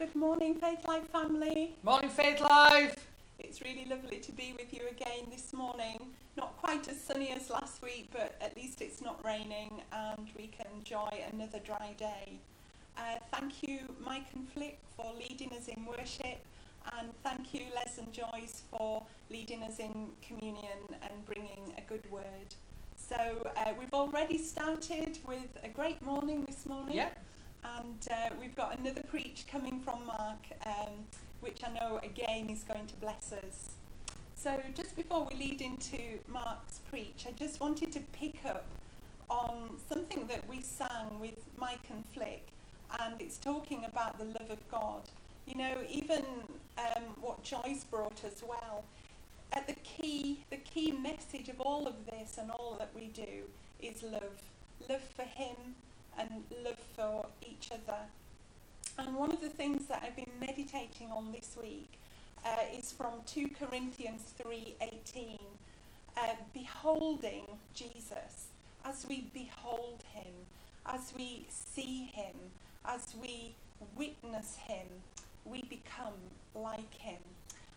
Good morning, Faith Life family. Morning, Faith Life. It's really lovely to be with you again this morning. Not quite as sunny as last week, but at least it's not raining and we can enjoy another dry day. Uh, thank you, Mike and Flick, for leading us in worship, and thank you, Les and Joyce, for leading us in communion and bringing a good word. So, uh, we've already started with a great morning this morning. Yep. And uh, we've got another preach coming from Mark, um, which I know again is going to bless us. So, just before we lead into Mark's preach, I just wanted to pick up on something that we sang with Mike and Flick, and it's talking about the love of God. You know, even um, what Joyce brought as well. At the key, the key message of all of this and all that we do is love. Love for Him and love for each other. And one of the things that I've been meditating on this week uh, is from 2 Corinthians 3:18, uh, beholding Jesus. As we behold him, as we see him, as we witness him, we become like him.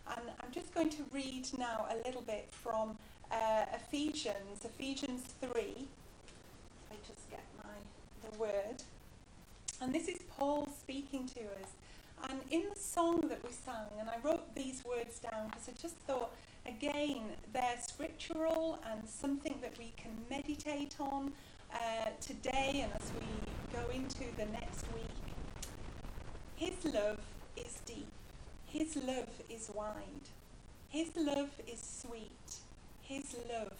And I'm just going to read now a little bit from uh, Ephesians, Ephesians 3. I just get word. And this is Paul speaking to us. And in the song that we sang, and I wrote these words down because I just thought, again, they're scriptural and something that we can meditate on uh, today and as we go into the next week. His love is deep. His love is wide. His love is sweet. His love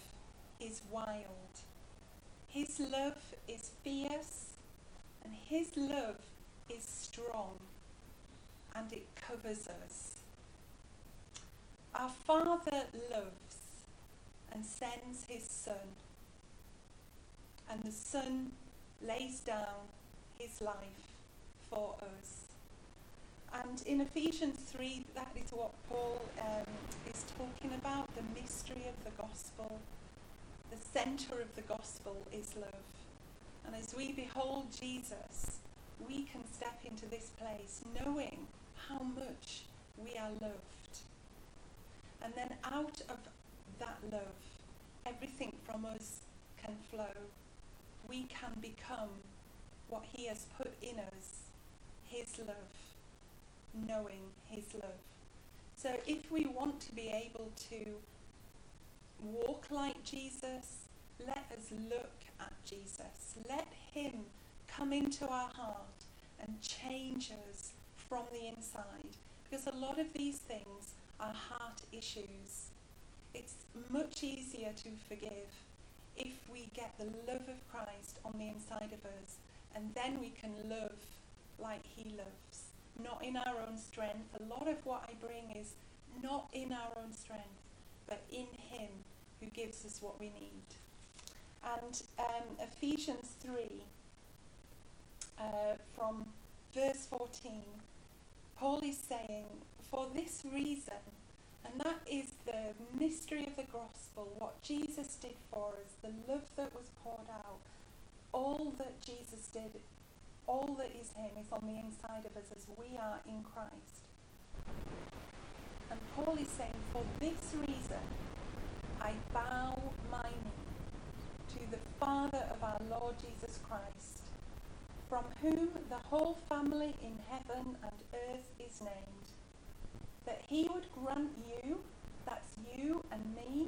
is wild. His love is fierce and his love is strong and it covers us. Our Father loves and sends his Son, and the Son lays down his life for us. And in Ephesians 3, that is what Paul um, is talking about the mystery of the gospel. The centre of the gospel is love. And as we behold Jesus, we can step into this place knowing how much we are loved. And then out of that love, everything from us can flow. We can become what He has put in us His love, knowing His love. So if we want to be able to walk like Jesus, let us look at Jesus. Let Him come into our heart and change us from the inside. Because a lot of these things are heart issues. It's much easier to forgive if we get the love of Christ on the inside of us, and then we can love like He loves, not in our own strength. A lot of what I bring is not in our own strength, but in Him who gives us what we need. And um, Ephesians 3, uh, from verse 14, Paul is saying, For this reason, and that is the mystery of the gospel, what Jesus did for us, the love that was poured out, all that Jesus did, all that is Him is on the inside of us as we are in Christ. And Paul is saying, For this reason, I bow my to the Father of our Lord Jesus Christ, from whom the whole family in heaven and earth is named, that he would grant you, that's you and me,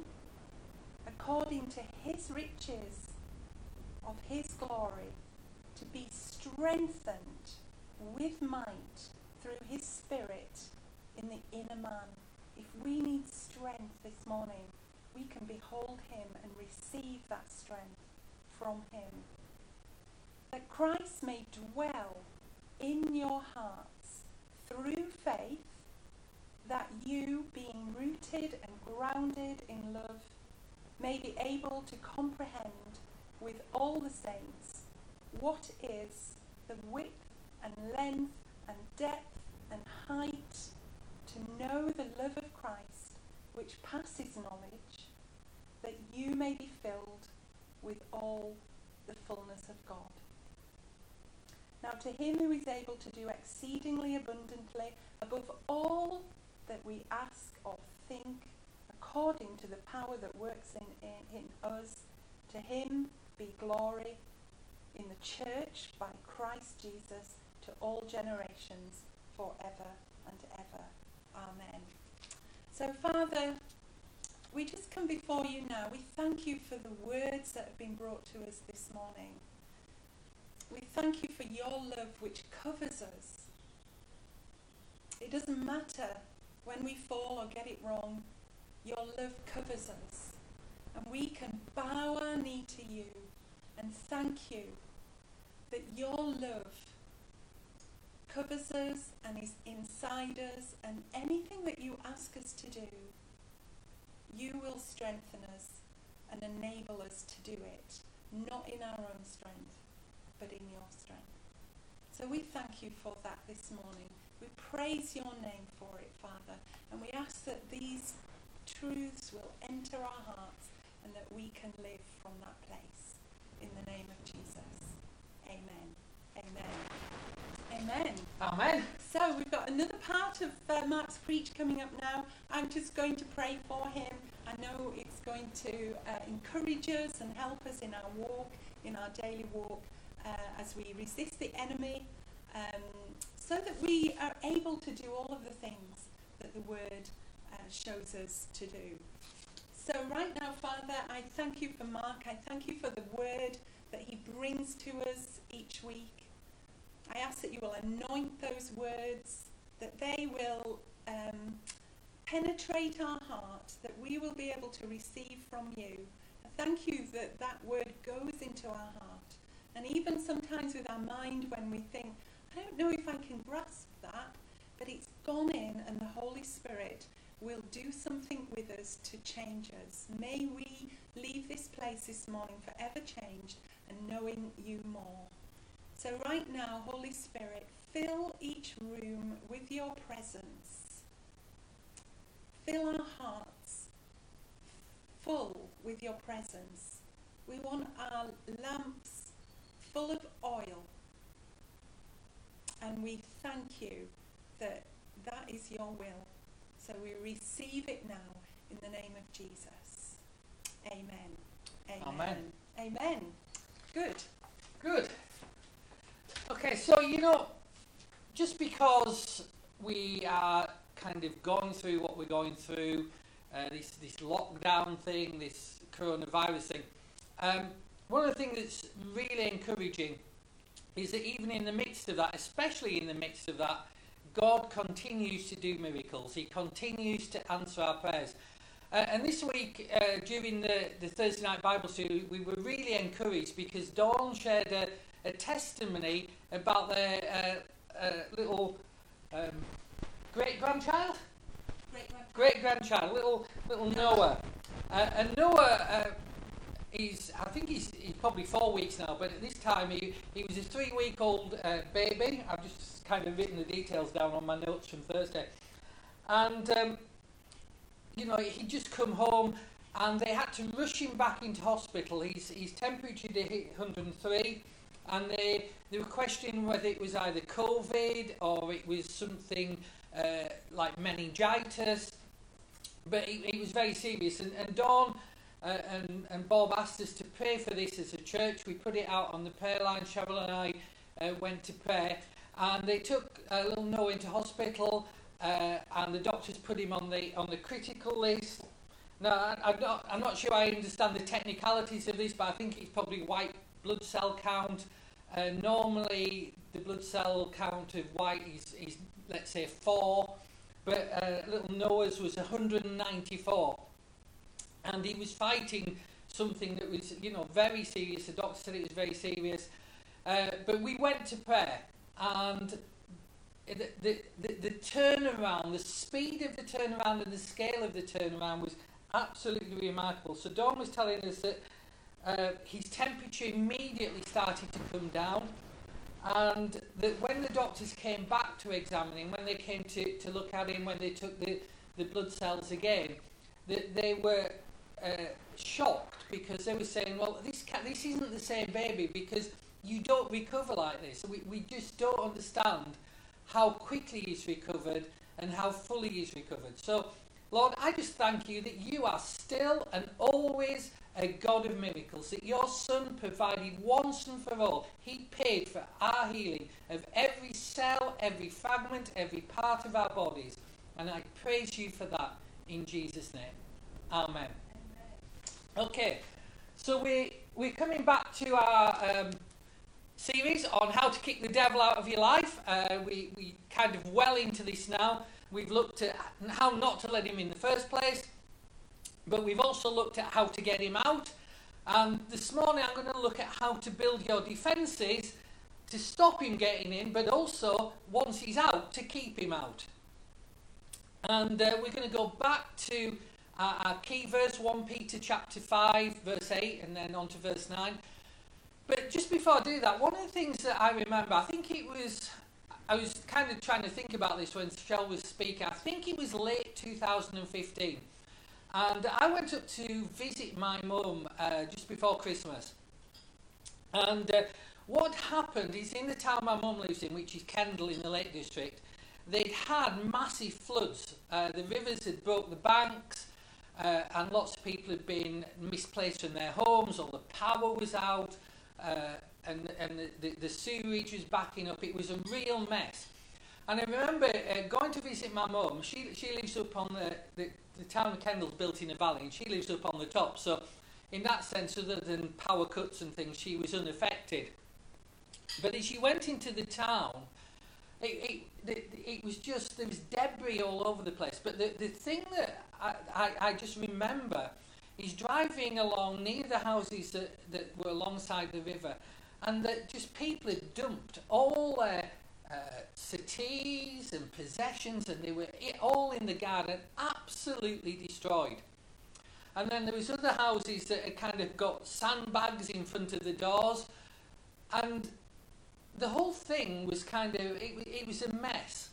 according to his riches of his glory, to be strengthened with might through his Spirit in the inner man. If we need strength this morning, we can behold him and receive that strength from him. That Christ may dwell in your hearts through faith, that you, being rooted and grounded in love, may be able to comprehend with all the saints what is the width and length and depth and height, to know the love of Christ, which passes knowledge, that you may be filled with all the fullness of God. Now, to him who is able to do exceedingly abundantly above all that we ask or think, according to the power that works in, in, in us, to him be glory in the church by Christ Jesus to all generations forever and ever. Amen. So, Father, we just come before you now. We thank you for the words that have been brought to us this morning. We thank you for your love which covers us. It doesn't matter when we fall or get it wrong, your love covers us. And we can bow our knee to you and thank you that your love covers us and is inside us, and anything that you ask us to do, you will strengthen us and enable us to do it, not in our own strength, but in your strength. So we thank you for that this morning. We praise your name for it, Father, and we ask that these truths will enter our hearts and that we can live from that place. In the name of Jesus. Amen. Amen. Amen. Amen. So we've got another part of uh, Mark's preach coming up now. I'm just going to pray for him. I know it's going to uh, encourage us and help us in our walk, in our daily walk, uh, as we resist the enemy, um, so that we are able to do all of the things that the Word uh, shows us to do. So, right now, Father, I thank you for Mark. I thank you for the Word that he brings to us each week. I ask that you will anoint those words, that they will um, penetrate our heart, that we will be able to receive from you. Thank you that that word goes into our heart. And even sometimes with our mind, when we think, I don't know if I can grasp that, but it's gone in, and the Holy Spirit will do something with us to change us. May we leave this place this morning forever changed and knowing you more. So, right now, Holy Spirit, fill each room with your presence. Fill our hearts full with your presence. We want our lamps full of oil. And we thank you that that is your will. So we receive it now in the name of Jesus. Amen. Amen. Amen. Good. Good. Okay, so you know, just because we are kind of going through what we're going through, uh, this this lockdown thing, this coronavirus thing, um, one of the things that's really encouraging is that even in the midst of that, especially in the midst of that, God continues to do miracles. He continues to answer our prayers. Uh, and this week, uh, during the, the Thursday night Bible study, we were really encouraged because Dawn shared a, a testimony about their uh, uh little um, great grandchild, great grandchild, little little Noah. Uh, and Noah, uh, he's I think he's, he's probably four weeks now, but at this time he, he was a three week old baby. I've just kind of written the details down on my notes from Thursday, and. Um, you know, he'd just come home and they had to rush him back into hospital. He's, his temperature hit 103 and they, they were questioning whether it was either COVID or it was something uh, like meningitis. But it, it was very serious. And, and Dawn uh, and, and Bob asked us to pray for this as a church. We put it out on the prayer line. Cheryl and I uh, went to pray. And they took little Noah into hospital uh, and the doctors put him on the on the critical list. Now, I, am not, I'm not sure I understand the technicalities of this, but I think it's probably white blood cell count. Uh, normally, the blood cell count of white is, is let's say, four, but uh, little Noah's was 194. And he was fighting something that was, you know, very serious. The doctor said it was very serious. Uh, but we went to prayer, and the, the, the, the turnaround, the speed of the turnaround and the scale of the turnaround was absolutely remarkable. So Dawn was telling us that uh, his temperature immediately started to come down and that when the doctors came back to examine him, when they came to, to look at him, when they took the, the blood cells again, that they were uh, shocked because they were saying, well, this, this isn't the same baby because you don't recover like this. We, we just don't understand how quickly he's recovered and how fully he's recovered. So, Lord, I just thank you that you are still and always a God of miracles, that your Son provided once and for all. He paid for our healing of every cell, every fragment, every part of our bodies. And I praise you for that in Jesus' name. Amen. Okay, so we, we're coming back to our um, series on how to kick the devil out of your life. Uh, we, we kind of well into this now. We've looked at how not to let him in the first place, but we've also looked at how to get him out. And this morning I'm going to look at how to build your defences to stop him getting in, but also, once he's out, to keep him out. And uh, we're going to go back to our, our key verse, 1 Peter chapter 5, verse 8, and then on to verse 9. But just before I do that, one of the things that I remember, I think it was, I was kind of trying to think about this when Shell was speaking. I think it was late 2015. And I went up to visit my mum uh, just before Christmas. And uh, what happened is in the town my mum lives in, which is Kendal in the Lake District, they'd had massive floods. Uh, the rivers had broke the banks, uh, and lots of people had been misplaced from their homes, all the power was out uh, and, and the, the, the sewerage was backing up. It was a real mess. And I remember uh, going to visit my mum. She, she lives up on the, the, the town of Kendal's built in a valley, and she lives up on the top. So, in that sense, other than power cuts and things, she was unaffected. But as she went into the town, it, it, it, it was just, there was debris all over the place. But the, the thing that I, I, I just remember He's driving along near the houses that, that were alongside the river, and that just people had dumped all their uh, settees and possessions, and they were all in the garden, absolutely destroyed. And then there was other houses that had kind of got sandbags in front of the doors, and the whole thing was kind of it, it was a mess.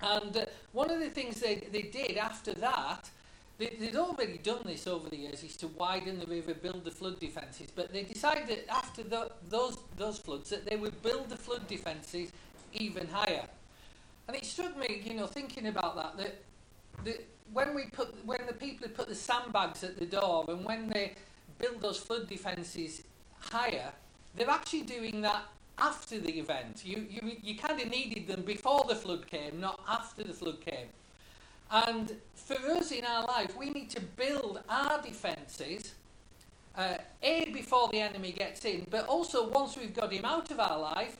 And uh, one of the things they, they did after that they, would already done this over the years, is to widen the river, build the flood defences, but they decided after the, those, those floods that they would build the flood defences even higher. And it struck me, you know, thinking about that, that, that when, we put, when the people put the sandbags at the door and when they build those flood defences higher, they're actually doing that after the event. You, you, you kind of needed them before the flood came, not after the flood came. And for us in our life, we need to build our defences, uh, A, before the enemy gets in, but also once we've got him out of our life,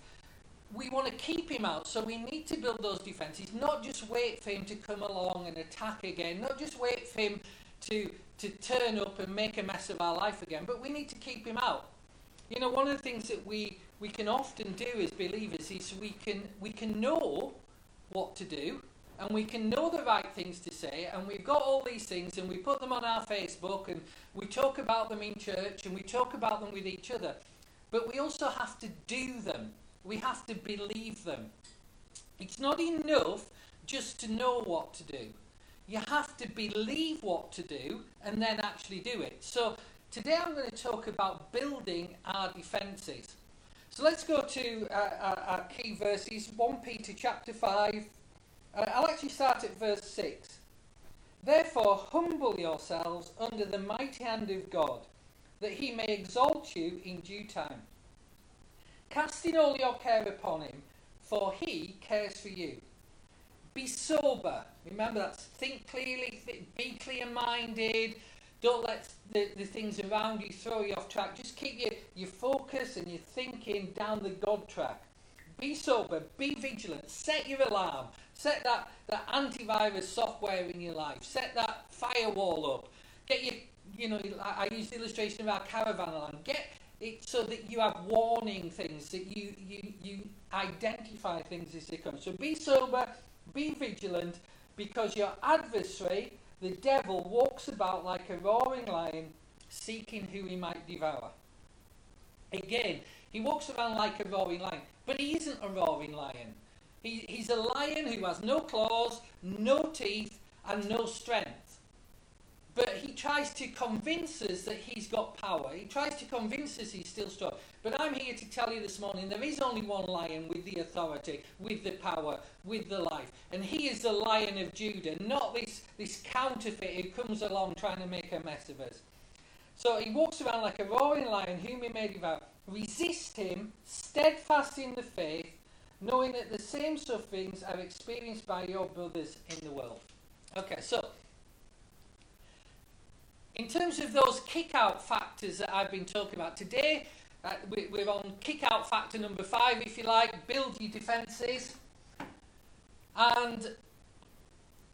we want to keep him out. So we need to build those defences, not just wait for him to come along and attack again, not just wait for him to, to turn up and make a mess of our life again, but we need to keep him out. You know, one of the things that we, we can often do as believers is we can, we can know what to do, and we can know the right things to say, and we've got all these things, and we put them on our Facebook, and we talk about them in church, and we talk about them with each other. But we also have to do them, we have to believe them. It's not enough just to know what to do. You have to believe what to do and then actually do it. So today I'm going to talk about building our defences. So let's go to uh, our, our key verses 1 Peter chapter 5 uh, I'll actually start at verse 6. Therefore, humble yourselves under the mighty hand of God, that he may exalt you in due time. Casting all your care upon him, for he cares for you. Be sober. Remember that. Think clearly, th- be clear minded. Don't let the, the things around you throw you off track. Just keep your, your focus and your thinking down the God track. Be sober, be vigilant, set your alarm, set that, that antivirus software in your life, set that firewall up, get your, you know, I, use the illustration of our caravan alarm, get it so that you have warning things, that you, you, you identify things as they come. So be sober, be vigilant, because your adversary, the devil, walks about like a roaring lion, seeking who he might devour. Again, he walks around like a roaring lion. But he isn't a roaring lion. He, he's a lion who has no claws, no teeth, and no strength. but he tries to convince us that he's got power. He tries to convince us he's still strong. But I'm here to tell you this morning there is only one lion with the authority, with the power, with the life. And he is the lion of Judah, not this, this counterfeit who comes along trying to make a mess of us. So he walks around like a roaring lion, whom he may devour. Resist him, steadfast in the faith, knowing that the same sufferings are experienced by your brothers in the world. Okay, so in terms of those kick out factors that I've been talking about today, uh, we, we're on kick out factor number five, if you like, build your defences. And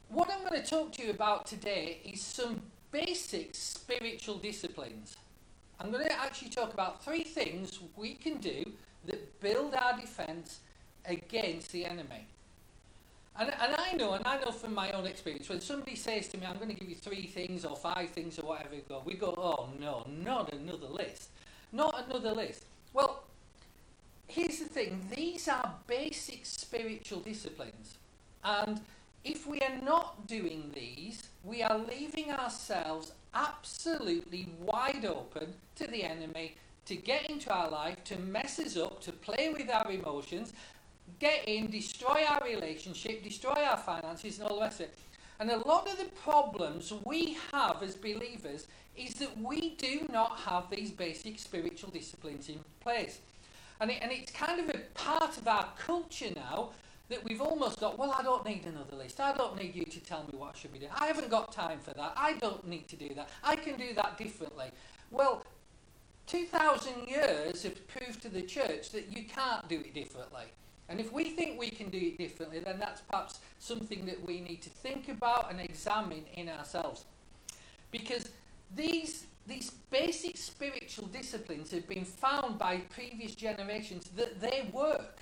what I'm going to talk to you about today is some basic spiritual disciplines. I'm going to actually talk about three things we can do that build our defense against the enemy. And, and I know, and I know from my own experience, when somebody says to me, I'm going to give you three things or five things or whatever, go, we go, oh no, not another list. Not another list. Well, here's the thing these are basic spiritual disciplines. And if we are not doing these, we are leaving ourselves absolutely wide open to the enemy to get into our life, to mess us up, to play with our emotions, get in, destroy our relationship, destroy our finances, and all the rest of it. And a lot of the problems we have as believers is that we do not have these basic spiritual disciplines in place. And, it, and it's kind of a part of our culture now that we've almost got, well, I don't need another list. I don't need you to tell me what I should be doing. I haven't got time for that. I don't need to do that. I can do that differently. Well, 2,000 years have proved to the church that you can't do it differently. And if we think we can do it differently, then that's perhaps something that we need to think about and examine in ourselves. Because these, these basic spiritual disciplines have been found by previous generations that they work.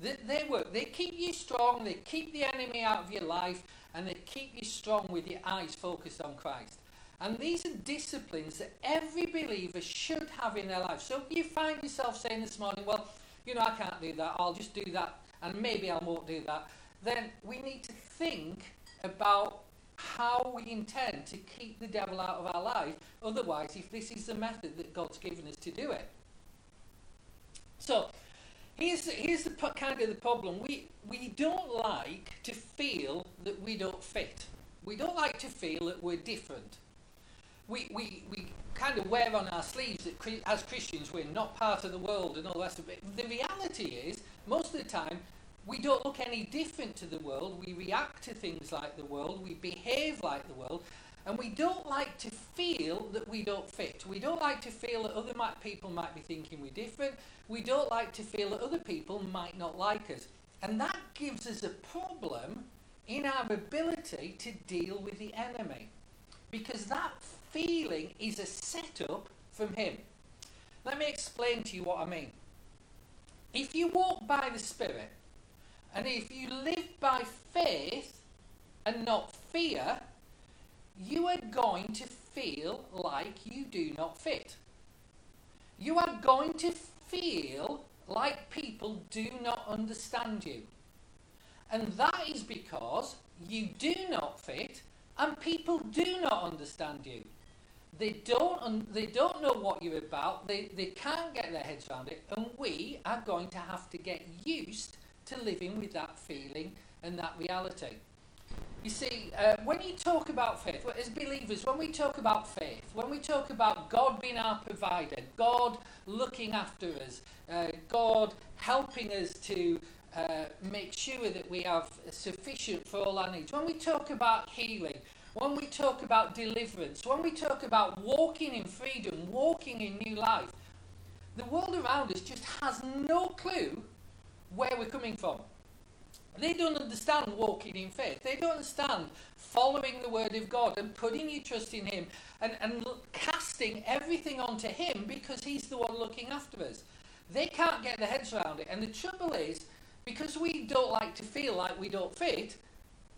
That they work. They keep you strong, they keep the enemy out of your life, and they keep you strong with your eyes focused on Christ. And these are disciplines that every believer should have in their life. So if you find yourself saying this morning, well, you know, I can't do that, I'll just do that, and maybe I won't do that, then we need to think about how we intend to keep the devil out of our life. Otherwise, if this is the method that God's given us to do it. So, here's, here's the kind of the problem. We, we don't like to feel that we don't fit. We don't like to feel that we're different. We, we, we kind of wear on our sleeves that as Christians we're not part of the world and all the rest of it. The reality is, most of the time, we don't look any different to the world. We react to things like the world. We behave like the world. And we don't like to feel that we don't fit. We don't like to feel that other people might be thinking we're different. We don't like to feel that other people might not like us. And that gives us a problem in our ability to deal with the enemy. Because that feeling is a setup from him. Let me explain to you what I mean. If you walk by the Spirit, and if you live by faith and not fear, you are going to feel like you do not fit. You are going to feel like people do not understand you. And that is because you do not fit and people do not understand you. They don't, they don't know what you're about, they, they can't get their heads around it, and we are going to have to get used to living with that feeling and that reality. You see, uh, when you talk about faith, as believers, when we talk about faith, when we talk about God being our provider, God looking after us, uh, God helping us to uh, make sure that we have sufficient for all our needs, when we talk about healing, when we talk about deliverance, when we talk about walking in freedom, walking in new life, the world around us just has no clue where we're coming from. They don't understand walking in faith. They don't understand following the word of God and putting your trust in Him and, and casting everything onto Him because He's the one looking after us. They can't get their heads around it. And the trouble is, because we don't like to feel like we don't fit,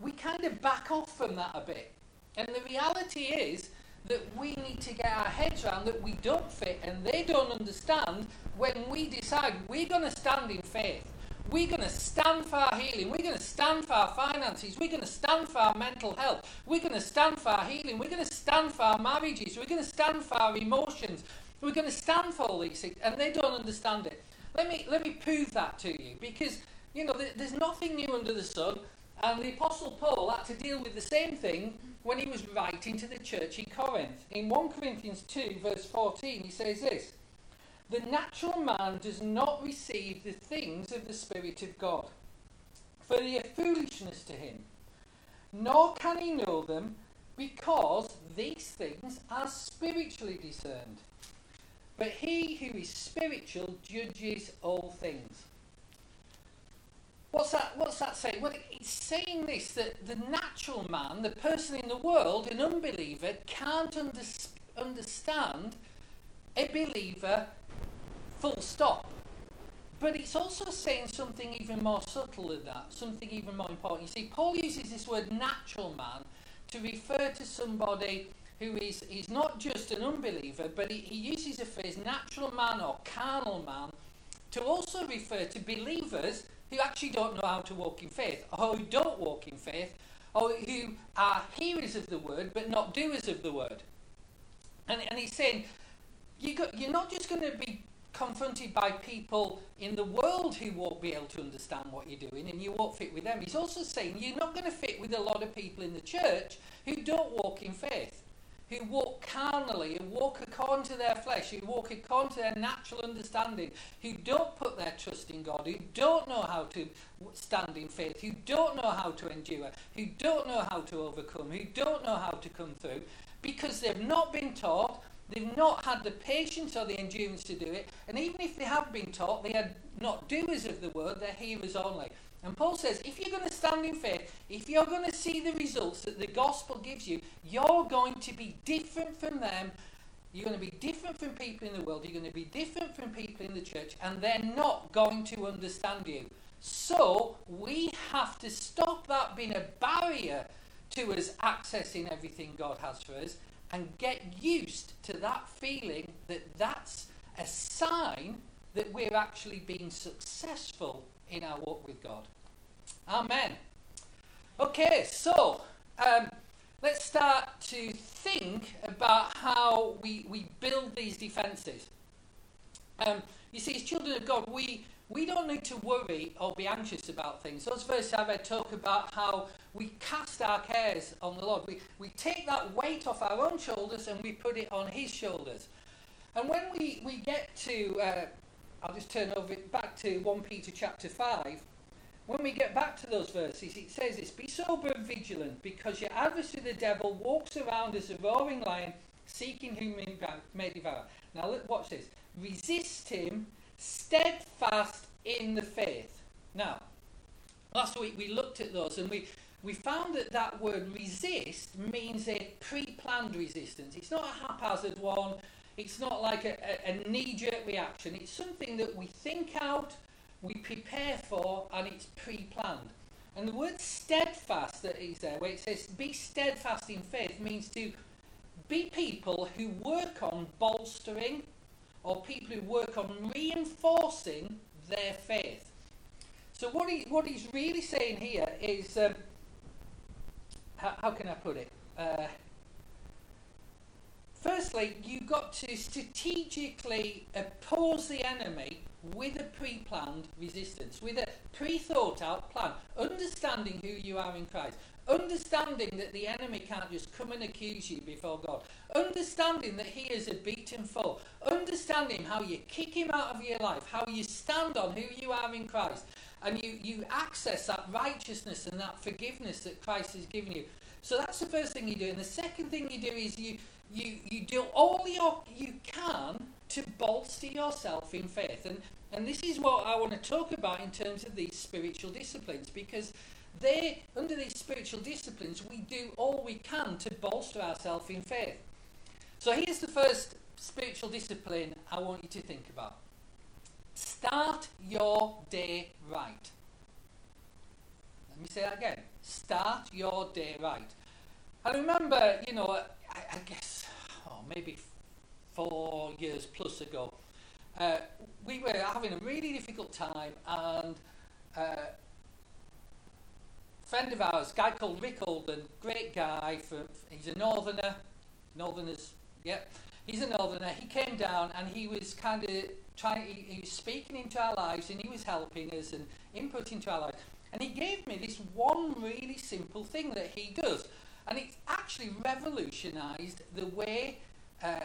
we kind of back off from that a bit. And the reality is that we need to get our heads around that we don't fit and they don't understand when we decide we're going to stand in faith. We're going to stand for our healing. We're going to stand for our finances. We're going to stand for our mental health. We're going to stand for our healing. We're going to stand for our marriages. We're going to stand for our emotions. We're going to stand for all these things. And they don't understand it. Let me, let me prove that to you because, you know, there's nothing new under the sun. And the Apostle Paul had to deal with the same thing when he was writing to the church in Corinth. In 1 Corinthians 2, verse 14, he says this The natural man does not receive the things of the Spirit of God, for they are foolishness to him, nor can he know them because these things are spiritually discerned. But he who is spiritual judges all things. What's that, what's that saying? Well, it's saying this that the natural man, the person in the world, an unbeliever, can't under, understand a believer full stop. But it's also saying something even more subtle than that, something even more important. You see, Paul uses this word natural man to refer to somebody who is he's not just an unbeliever, but he, he uses a phrase natural man or carnal man to also refer to believers who actually don't know how to walk in faith, or who don't walk in faith, or who are hearers of the word but not doers of the word. And, and he's saying, you you're not just going to be confronted by people in the world who won't be able to understand what you're doing and you won't fit with them. He's also saying you're not going to fit with a lot of people in the church who don't walk in faith who walk carnally, who walk according to their flesh, who walk according to their natural understanding, who don't put their trust in God, who don't know how to stand in faith, who don't know how to endure, who don't know how to overcome, who don't know how to come through, because they've not been taught, they've not had the patience or the endurance to do it, and even if they have been taught, they are not doers of the word, they're hearers only. And Paul says, if you're going to stand in faith, if you're going to see the results that the gospel gives you, you're going to be different from them. You're going to be different from people in the world. You're going to be different from people in the church, and they're not going to understand you. So we have to stop that being a barrier to us accessing everything God has for us and get used to that feeling that that's a sign that we're actually being successful in our walk with God. Amen. Okay, so um, let's start to think about how we, we build these defences. Um, you see, as children of God, we, we don't need to worry or be anxious about things. Those verses I read talk about how we cast our cares on the Lord. We, we take that weight off our own shoulders and we put it on His shoulders. And when we, we get to uh, I'll just turn over back to 1 Peter chapter 5. When we get back to those verses, it says this Be sober and vigilant, because your adversary the devil walks around as a roaring lion, seeking whom he may devour. Now, look, watch this. Resist him, steadfast in the faith. Now, last week we looked at those and we, we found that that word resist means a pre planned resistance. It's not a haphazard one it's not like a, a, a knee jerk reaction. It's something that we think out, we prepare for, and it's pre planned. And the word steadfast that is there, where it says be steadfast in faith, means to be people who work on bolstering or people who work on reinforcing their faith. So, what, he, what he's really saying here is um, how, how, can I put it? Uh, Firstly, you've got to strategically oppose the enemy with a pre planned resistance, with a pre thought out plan, understanding who you are in Christ, understanding that the enemy can't just come and accuse you before God, understanding that he is a beaten foe, understanding how you kick him out of your life, how you stand on who you are in Christ, and you, you access that righteousness and that forgiveness that Christ has given you. So that's the first thing you do. And the second thing you do is you you, you do all your, you can to bolster yourself in faith. And, and this is what I want to talk about in terms of these spiritual disciplines because they, under these spiritual disciplines, we do all we can to bolster ourselves in faith. So here's the first spiritual discipline I want you to think about. Start your day right. Let me say that again. Start your day right. I remember, you know, I, I guess, oh, maybe four years plus ago, uh, we were having a really difficult time, and uh, friend of ours, a guy called Rick Alden, great guy. For, he's a northerner. Northerners, yeah. He's a northerner. He came down and he was kind of trying. He, he was speaking into our lives and he was helping us and input into our lives. And he gave me this one really simple thing that he does, and it's actually revolutionised the way. Uh,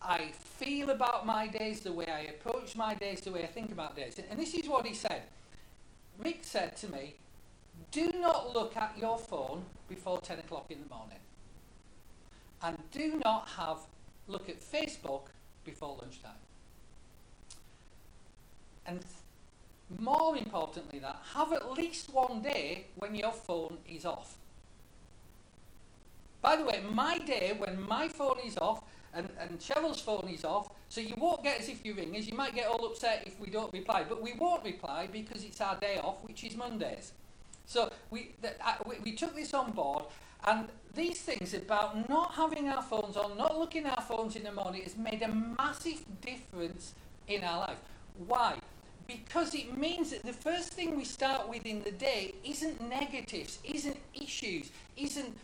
I feel about my days, the way I approach my days, the way I think about days. And this is what he said. Rick said to me, do not look at your phone before 10 o'clock in the morning. And do not have look at Facebook before lunchtime. And more importantly that, have at least one day when your phone is off. By the way, my day when my phone is off and, and Cheryl's phone is off, so you won't get as if you ring us. You might get all upset if we don't reply, but we won't reply because it's our day off, which is Mondays. So we, the, uh, we, we took this on board, and these things about not having our phones on, not looking at our phones in the morning, has made a massive difference in our life. Why? Because it means that the first thing we start with in the day isn't negatives, isn't issues, isn't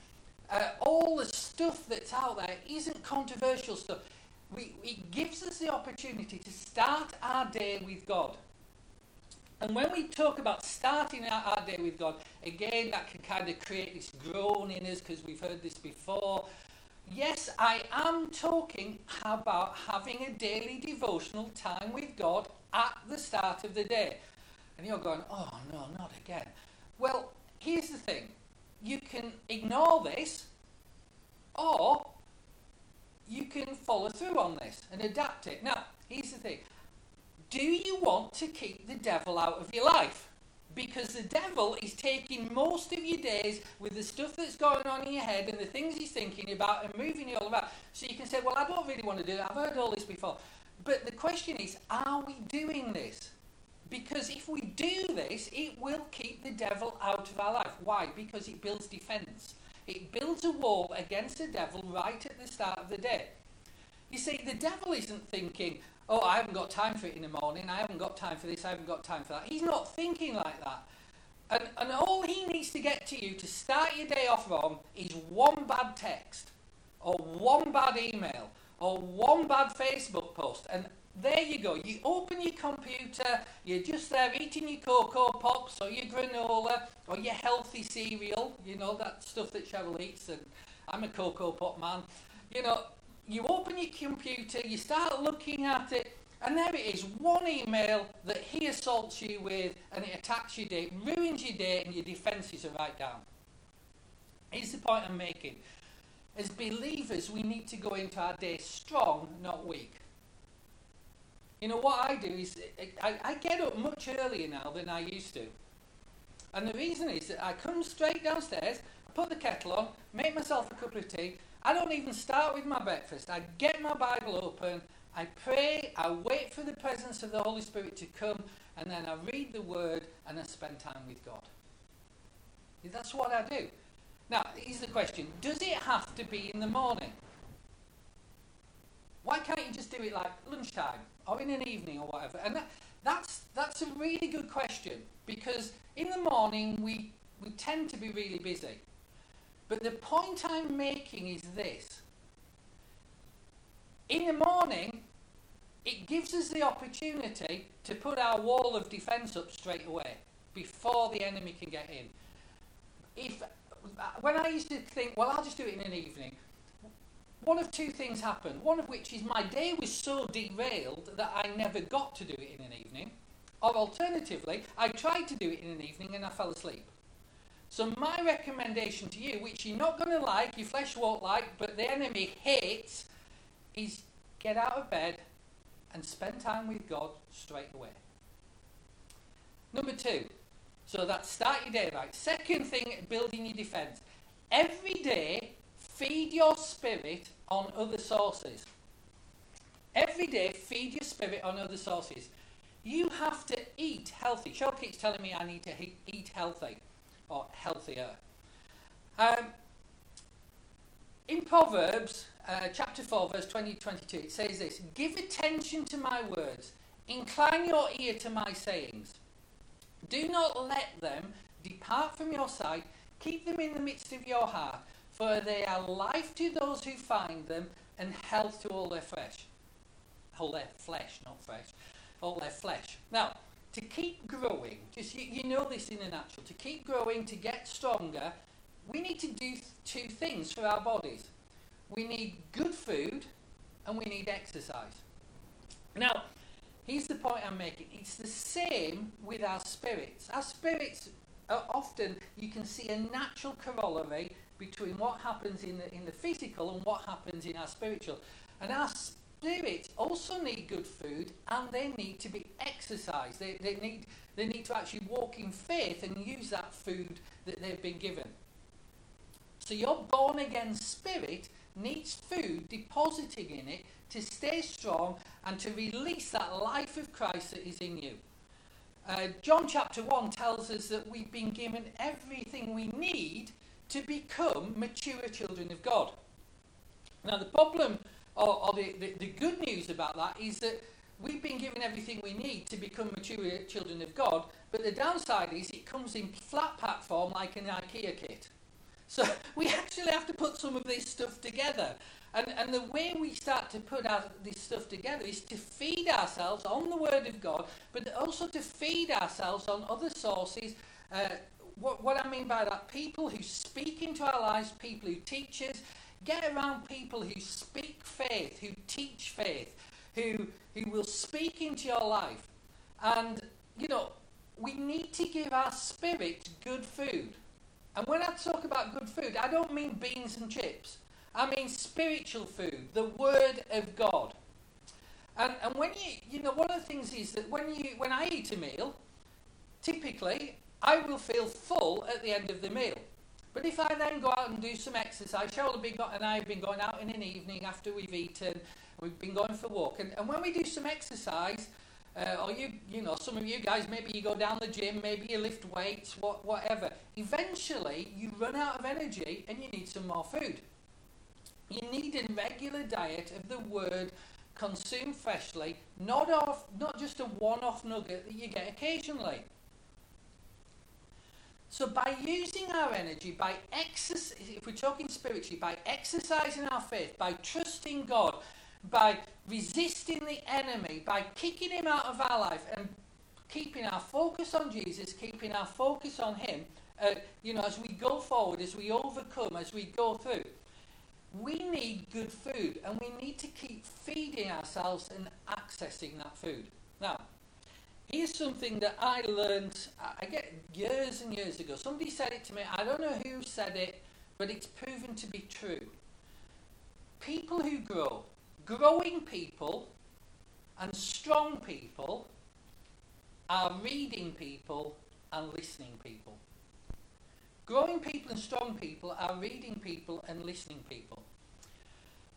uh, all the stuff that's out there, isn't controversial stuff. We, it gives us the opportunity to start our day with God. And when we talk about starting our, our day with God, again, that can kind of create this groan in us because we've heard this before. Yes, I am talking about having a daily devotional time with God at the start of the day. And you're going, oh no, not again. Well, here's the thing you can ignore this, or you can follow through on this and adapt it. Now, here's the thing do you want to keep the devil out of your life? Because the devil is taking most of your days with the stuff that's going on in your head and the things he's thinking about and moving you all about. So you can say, Well, I don't really want to do that. I've heard all this before. But the question is, are we doing this? Because if we do this, it will keep the devil out of our life. Why? Because it builds defense. It builds a wall against the devil right at the start of the day. You see, the devil isn't thinking, oh, I haven't got time for it in the morning, I haven't got time for this, I haven't got time for that. He's not thinking like that. And, and all he needs to get to you to start your day off wrong is one bad text, or one bad email, or one bad Facebook post. And there you go. You open your computer, you're just there eating your Cocoa Pops, or your granola, or your healthy cereal, you know, that stuff that Cheryl eats, and I'm a Cocoa Pop man. You know, you open your computer, you start looking at it, and there it is one email that he assaults you with, and it attacks your day, ruins your day, and your defences are right down. Here's the point I'm making. As believers, we need to go into our day strong, not weak. You know, what I do is I, I get up much earlier now than I used to. And the reason is that I come straight downstairs, put the kettle on, make myself a cup of tea, I don't even start with my breakfast. I get my Bible open, I pray, I wait for the presence of the Holy Spirit to come, and then I read the Word and I spend time with God. That's what I do. Now, here's the question Does it have to be in the morning? Why can't you just do it like lunchtime or in an evening or whatever? And that, that's, that's a really good question because in the morning we, we tend to be really busy. But the point I'm making is this. In the morning, it gives us the opportunity to put our wall of defence up straight away before the enemy can get in. If when I used to think, well, I'll just do it in an evening, one of two things happened. One of which is my day was so derailed that I never got to do it in an evening. Or alternatively, I tried to do it in an evening and I fell asleep. So my recommendation to you, which you're not going to like, your flesh won't like, but the enemy hates, is get out of bed and spend time with God straight away. Number two, so that's start your day right. Second thing, building your defense. Every day, feed your spirit on other sources. Every day, feed your spirit on other sources. You have to eat healthy. Cheryl keeps telling me I need to eat healthy or healthier. Um, in Proverbs uh, chapter 4, verse 20 22, it says this Give attention to my words, incline your ear to my sayings. Do not let them depart from your sight. Keep them in the midst of your heart, for they are life to those who find them and health to all their flesh. All their flesh, not fresh. All their flesh. Now, to keep growing, just you, you know this in the natural, to keep growing, to get stronger, we need to do two things for our bodies. We need good food and we need exercise. Now, here's the point I'm making. It's the same with our spirits. Our spirits are often you can see a natural corollary between what happens in the in the physical and what happens in our spiritual. And our spirits also need good food and they need to be exercised. They, they need they need to actually walk in faith and use that food that they've been given. So your born again spirit needs food depositing in it to stay strong and to release that life of Christ that is in you. Uh, John chapter 1 tells us that we've been given everything we need to become mature children of God. Now, the problem, or, or the, the, the good news about that, is that we've been given everything we need to become mature children of God, but the downside is it comes in flat pack form like an IKEA kit. So we actually have to put some of this stuff together. And, and the way we start to put our, this stuff together is to feed ourselves on the Word of God, but also to feed ourselves on other sources. Uh, what, what I mean by that, people who speak into our lives, people who teach us, get around people who speak faith, who teach faith, who, who will speak into your life. And, you know, we need to give our spirit good food. And when I talk about good food, I don't mean beans and chips. I mean spiritual food, the Word of God. And, and when you, you know, one of the things is that when, you, when I eat a meal, typically I will feel full at the end of the meal. But if I then go out and do some exercise, Cheryl and I have been going out in an evening after we've eaten, we've been going for a walk, and, and when we do some exercise, uh, or you, you know, some of you guys, maybe you go down the gym, maybe you lift weights, what, whatever. Eventually, you run out of energy and you need some more food. You need a regular diet of the word consumed freshly, not off, not just a one-off nugget that you get occasionally. So by using our energy, by exercise, if we're talking spiritually, by exercising our faith, by trusting God, by resisting the enemy, by kicking him out of our life and keeping our focus on Jesus, keeping our focus on him, uh, you know, as we go forward, as we overcome, as we go through, we need good food and we need to keep feeding ourselves and accessing that food. Now, here's something that I learned, I get years and years ago. Somebody said it to me, I don't know who said it, but it's proven to be true. People who grow growing people and strong people are reading people and listening people. Growing people and strong people are reading people and listening people.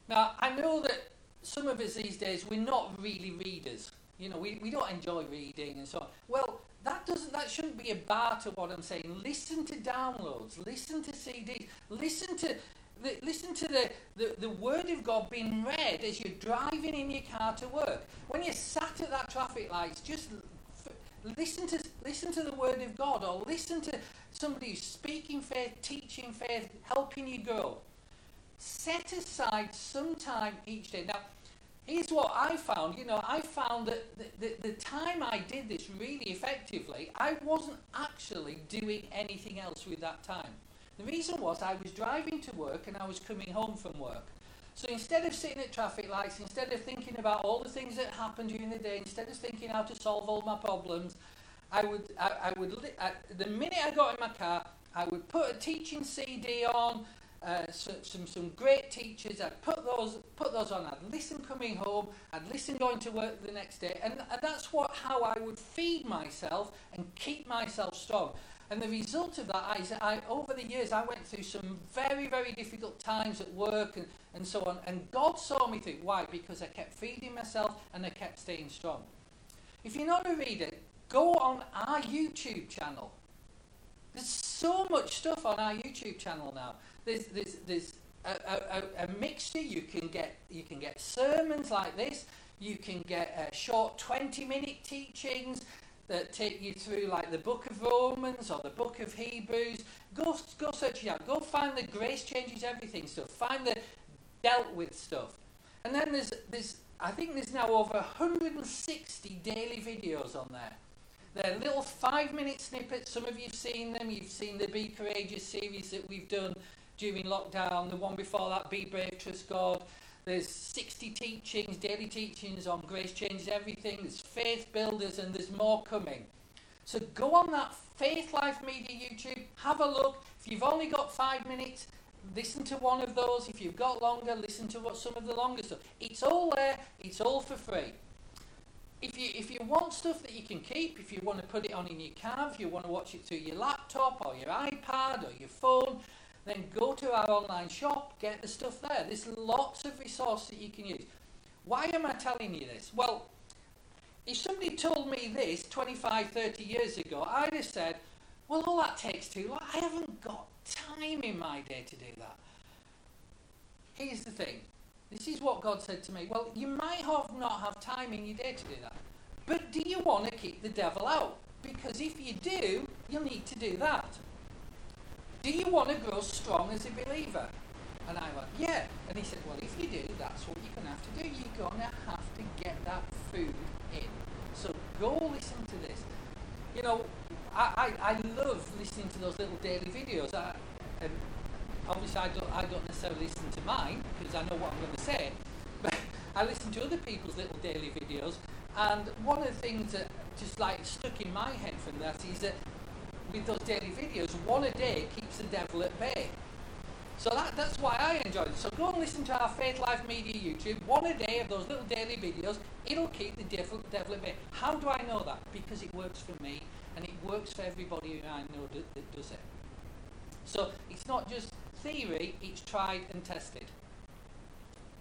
Now, I know that some of us these days, we're not really readers. You know, we, we don't enjoy reading and so on. Well, that doesn't that shouldn't be a bar to what I'm saying. Listen to downloads, listen to CDs, listen to the, listen to the, the, the word of God being read as you're driving in your car to work. When you're sat at that traffic light, just listen to listen to the word of God or listen to somebody who's speaking faith, teaching faith, helping you grow. Set aside some time each day. Now, here's what I found. You know, I found that the, the, the time I did this really effectively, I wasn't actually doing anything else with that time. The reason was I was driving to work and I was coming home from work. So instead of sitting at traffic lights, instead of thinking about all the things that happened during the day, instead of thinking how to solve all my problems, I would, I, I would, I, the minute I got in my car, I would put a teaching CD on, uh, so, some some great teachers. I'd put those put those on. I'd listen coming home. I'd listen going to work the next day, and, and that's what how I would feed myself and keep myself strong. And the result of that is that I, over the years, I went through some very, very difficult times at work and, and so on. And God saw me through. Why? Because I kept feeding myself and I kept staying strong. If you're not a reader, go on our YouTube channel. There's so much stuff on our YouTube channel now. There's, there's, there's a, a, a mixture. You can get you can get sermons like this. You can get uh, short 20 minute teachings that take you through like the book of Romans or the book of Hebrews. Go, go search it out. Go find the grace changes everything stuff. Find the dealt with stuff. And then there's, there's I think there's now over 160 daily videos on there. They're little five minute snippets. Some of you have seen them. You've seen the Be Courageous series that we've done during lockdown. The one before that, Be Brave, Trust God. There's 60 teachings, daily teachings on grace changes everything. There's faith builders, and there's more coming. So go on that Faith Life Media YouTube, have a look. If you've only got five minutes, listen to one of those. If you've got longer, listen to what some of the longer stuff. It's all there. It's all for free. If you if you want stuff that you can keep, if you want to put it on in your car, if you want to watch it through your laptop or your iPad or your phone, then go to our online shop, get the stuff there. There's lots of resources that you can use. Why am I telling you this? Well, if somebody told me this 25, 30 years ago, I'd have said, well, all that takes too long. I haven't got time in my day to do that. Here's the thing. This is what God said to me. Well, you might have not have time in your day to do that. But do you want to keep the devil out? Because if you do, you'll need to do that. Do you want to grow strong as a believer? And I went, Yeah. And he said, Well, if you do, that's what you're going to have to do. You're going to have to get that food in. So go listen to this. You know, I, I, I love listening to those little daily videos. I, um, obviously, I don't, I don't necessarily listen to mine because I know what I'm going to say. But I listen to other people's little daily videos. And one of the things that just like stuck in my head from that is that with those daily videos, one a day keeps the devil at bay. So that, that's why I enjoyed it. So go and listen to our Faith Life Media YouTube. One a day of those little daily videos. It'll keep the devil, devil at bay. How do I know that? Because it works for me and it works for everybody I know that, that does it. So it's not just theory, it's tried and tested.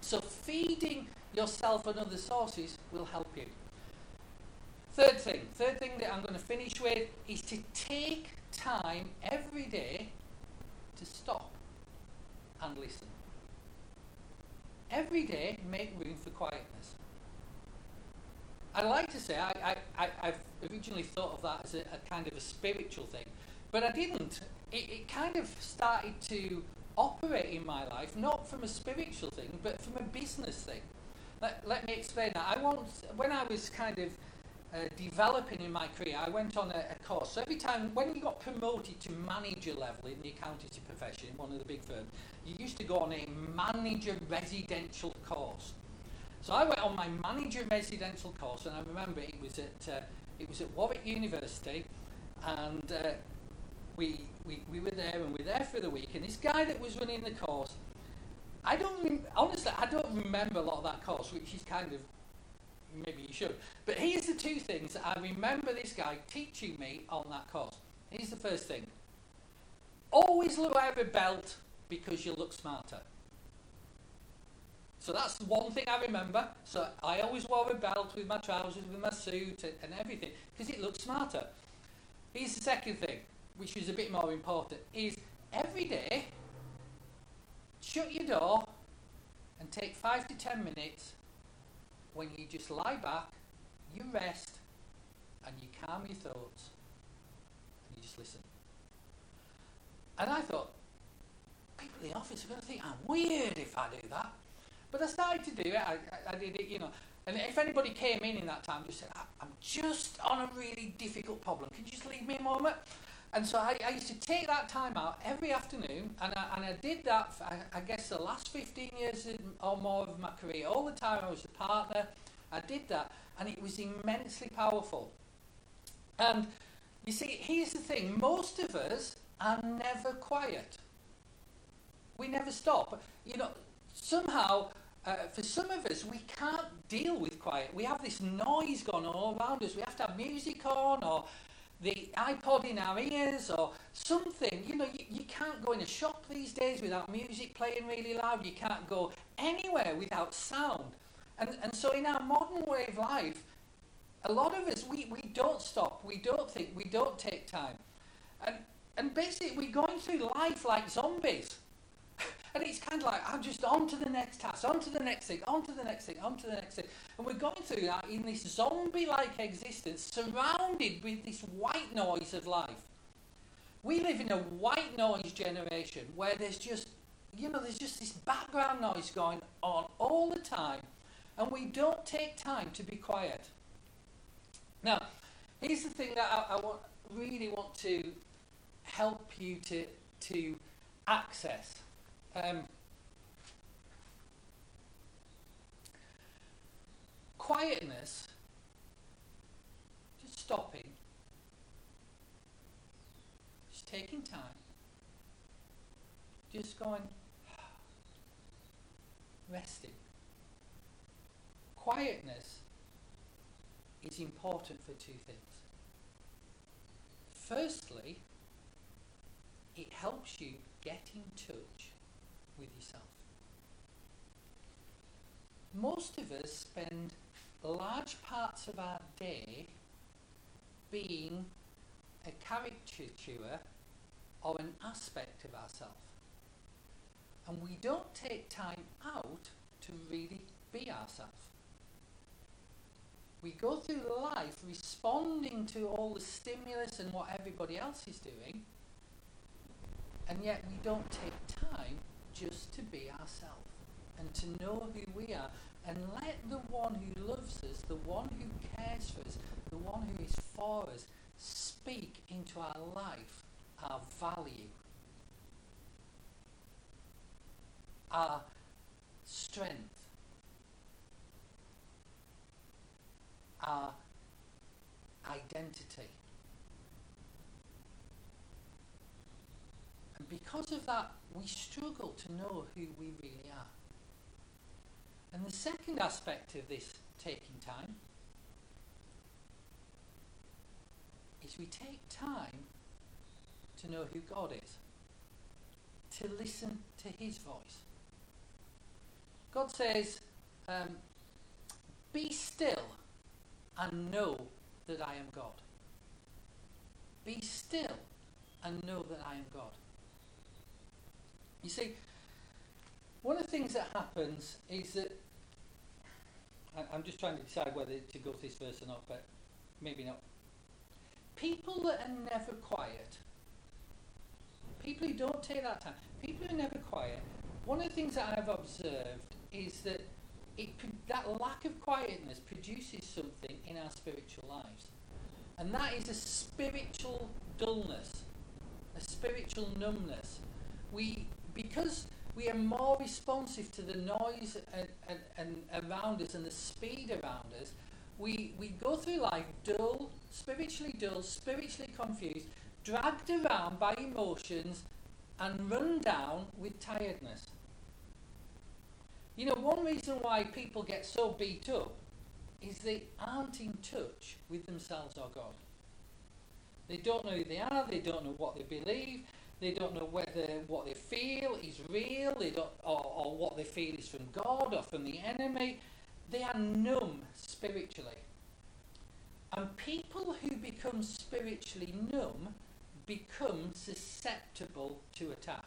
So feeding yourself on other sources will help you. Third thing, third thing that I'm going to finish with is to take time every day to stop and listen. Every day, make room for quietness. I like to say I, I, have originally thought of that as a, a, kind of a spiritual thing, but I didn't. It, it kind of started to operate in my life, not from a spiritual thing, but from a business thing. Let, let me explain that. I once, when I was kind of uh, developing in my career, I went on a, a, course. So every time, when you got promoted to manager level in the accountancy profession, in one of the big firms, you used to go on a manager residential course. So I went on my manager residential course, and I remember it was at uh, it was at Warwick University, and uh, we, we we were there, and we were there for the week. And this guy that was running the course, I don't honestly, I don't remember a lot of that course, which is kind of maybe you should. But here's the two things I remember this guy teaching me on that course. Here's the first thing always out a belt because you look smarter. So that's one thing I remember. So I always wore a belt with my trousers, with my suit, and, everything because it looked smarter. Here's the second thing, which is a bit more important: is every day shut your door and take five to ten minutes when you just lie back, you rest, and you calm your thoughts, and you just listen. And I thought, people in the office are going to think I'm weird if I do that. But I started to do it. I, I, I did it, you know. And if anybody came in in that time, just said, I'm just on a really difficult problem. Can you just leave me a moment? And so I, I used to take that time out every afternoon, and I, and I did that, for, I, I guess, the last 15 years or more of my career. All the time I was a partner, I did that, and it was immensely powerful. And you see, here's the thing most of us are never quiet. We never stop. You know, somehow, uh, for some of us, we can't deal with quiet. We have this noise going on all around us. We have to have music on or the iPod in our ears or something. You know, you, you can't go in a shop these days without music playing really loud. You can't go anywhere without sound. And, and so in our modern way of life, a lot of us, we, we don't stop, we don't think, we don't take time. And, and basically, we're going through life like zombies. And it's kind of like, I'm just on to the next task, on to the next thing, on to the next thing, on to the next thing. And we're going through that in this zombie like existence, surrounded with this white noise of life. We live in a white noise generation where there's just, you know, there's just this background noise going on all the time. And we don't take time to be quiet. Now, here's the thing that I, I want, really want to help you to, to access. Um, quietness, just stopping, just taking time, just going, resting. Quietness is important for two things. Firstly, it helps you get in touch with yourself. Most of us spend large parts of our day being a caricature or an aspect of ourselves. And we don't take time out to really be ourselves. We go through life responding to all the stimulus and what everybody else is doing, and yet we don't take time just to be ourselves and to know who we are and let the one who loves us, the one who cares for us, the one who is for us, speak into our life, our value, our strength, our identity. And because of that, we struggle to know who we really are. And the second aspect of this taking time is we take time to know who God is, to listen to His voice. God says, um, Be still and know that I am God. Be still and know that I am God. You see, one of the things that happens is that I- I'm just trying to decide whether to go to this verse or not, but maybe not. People that are never quiet, people who don't take that time, people who are never quiet, one of the things that I've observed is that it, that lack of quietness produces something in our spiritual lives. And that is a spiritual dullness, a spiritual numbness. We, because we are more responsive to the noise and, and, and around us and the speed around us, we, we go through life dull, spiritually dull, spiritually confused, dragged around by emotions, and run down with tiredness. You know, one reason why people get so beat up is they aren't in touch with themselves or God. They don't know who they are, they don't know what they believe, they don't know whether what they feel is real, they don't, or, or what they feel is from God or from the enemy. They are numb spiritually. And people who become spiritually numb become susceptible to attack.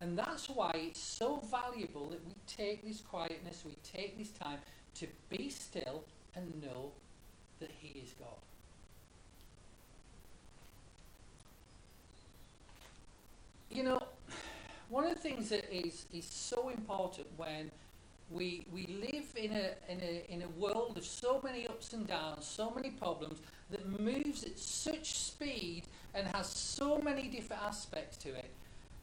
And that's why it's so valuable that we take this quietness, we take this time to be still and know that He is God. You know, one of the things that is, is so important when we, we live in a, in, a, in a world of so many ups and downs, so many problems, that moves at such speed and has so many different aspects to it.